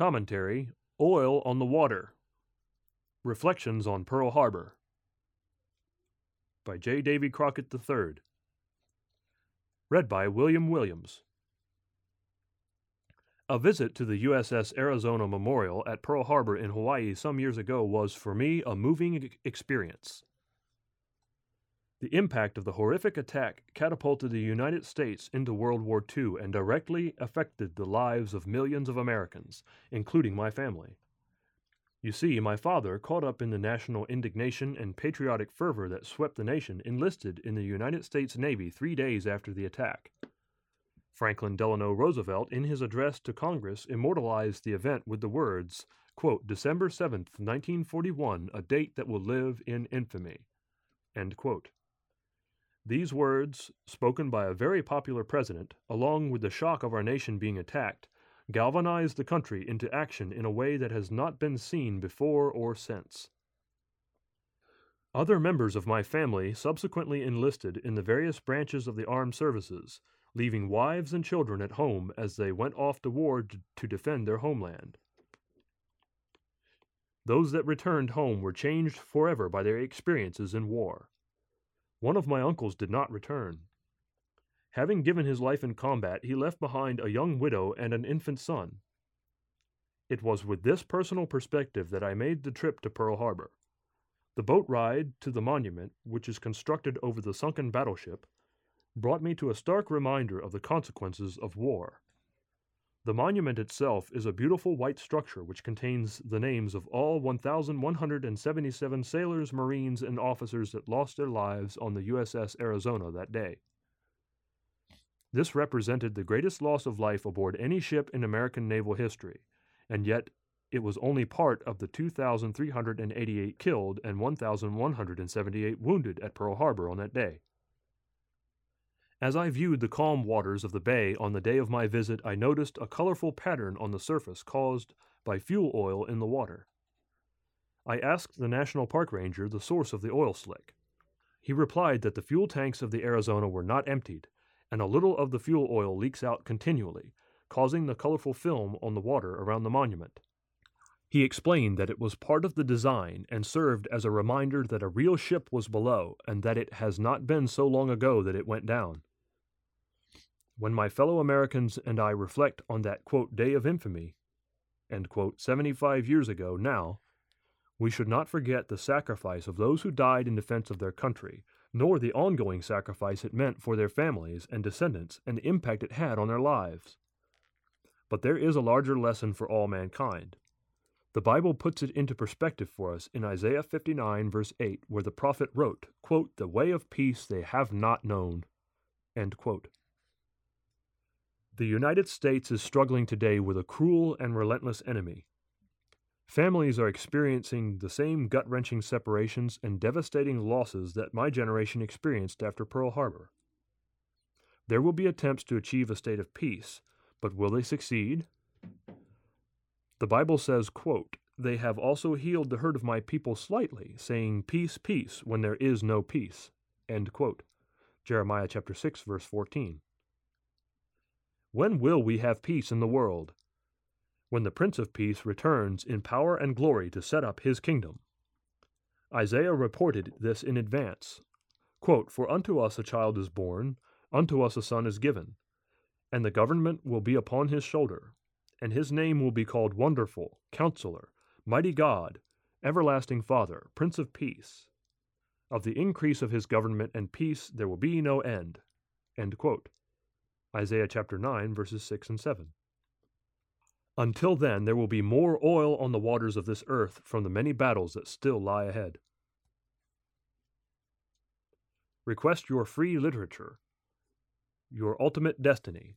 Commentary Oil on the Water Reflections on Pearl Harbor by J. Davy Crockett III. Read by William Williams. A visit to the USS Arizona Memorial at Pearl Harbor in Hawaii some years ago was, for me, a moving experience. The impact of the horrific attack catapulted the United States into World War II and directly affected the lives of millions of Americans, including my family. You see, my father, caught up in the national indignation and patriotic fervor that swept the nation, enlisted in the United States Navy three days after the attack. Franklin Delano Roosevelt, in his address to Congress, immortalized the event with the words, quote, December 7, 1941, a date that will live in infamy. These words, spoken by a very popular president, along with the shock of our nation being attacked, galvanized the country into action in a way that has not been seen before or since. Other members of my family subsequently enlisted in the various branches of the armed services, leaving wives and children at home as they went off to war to defend their homeland. Those that returned home were changed forever by their experiences in war. One of my uncles did not return. Having given his life in combat, he left behind a young widow and an infant son. It was with this personal perspective that I made the trip to Pearl Harbor. The boat ride to the monument, which is constructed over the sunken battleship, brought me to a stark reminder of the consequences of war. The monument itself is a beautiful white structure which contains the names of all 1,177 sailors, marines, and officers that lost their lives on the USS Arizona that day. This represented the greatest loss of life aboard any ship in American naval history, and yet it was only part of the 2,388 killed and 1,178 wounded at Pearl Harbor on that day. As I viewed the calm waters of the bay on the day of my visit, I noticed a colorful pattern on the surface caused by fuel oil in the water. I asked the National Park Ranger the source of the oil slick. He replied that the fuel tanks of the Arizona were not emptied, and a little of the fuel oil leaks out continually, causing the colorful film on the water around the monument. He explained that it was part of the design and served as a reminder that a real ship was below and that it has not been so long ago that it went down. When my fellow Americans and I reflect on that quote, day of infamy, quote, 75 years ago now, we should not forget the sacrifice of those who died in defense of their country, nor the ongoing sacrifice it meant for their families and descendants and the impact it had on their lives. But there is a larger lesson for all mankind. The Bible puts it into perspective for us in Isaiah 59, verse 8, where the prophet wrote, quote, The way of peace they have not known. End quote. The United States is struggling today with a cruel and relentless enemy. Families are experiencing the same gut wrenching separations and devastating losses that my generation experienced after Pearl Harbor. There will be attempts to achieve a state of peace, but will they succeed? The Bible says, quote, They have also healed the hurt of my people slightly, saying, Peace, peace, when there is no peace. End quote. Jeremiah chapter 6, verse 14. When will we have peace in the world? When the Prince of Peace returns in power and glory to set up his kingdom. Isaiah reported this in advance. Quote, For unto us a child is born, unto us a son is given, and the government will be upon his shoulder, and his name will be called Wonderful, Counselor, Mighty God, Everlasting Father, Prince of Peace. Of the increase of his government and peace there will be no end. End Isaiah chapter 9, verses 6 and 7. Until then, there will be more oil on the waters of this earth from the many battles that still lie ahead. Request your free literature, Your Ultimate Destiny,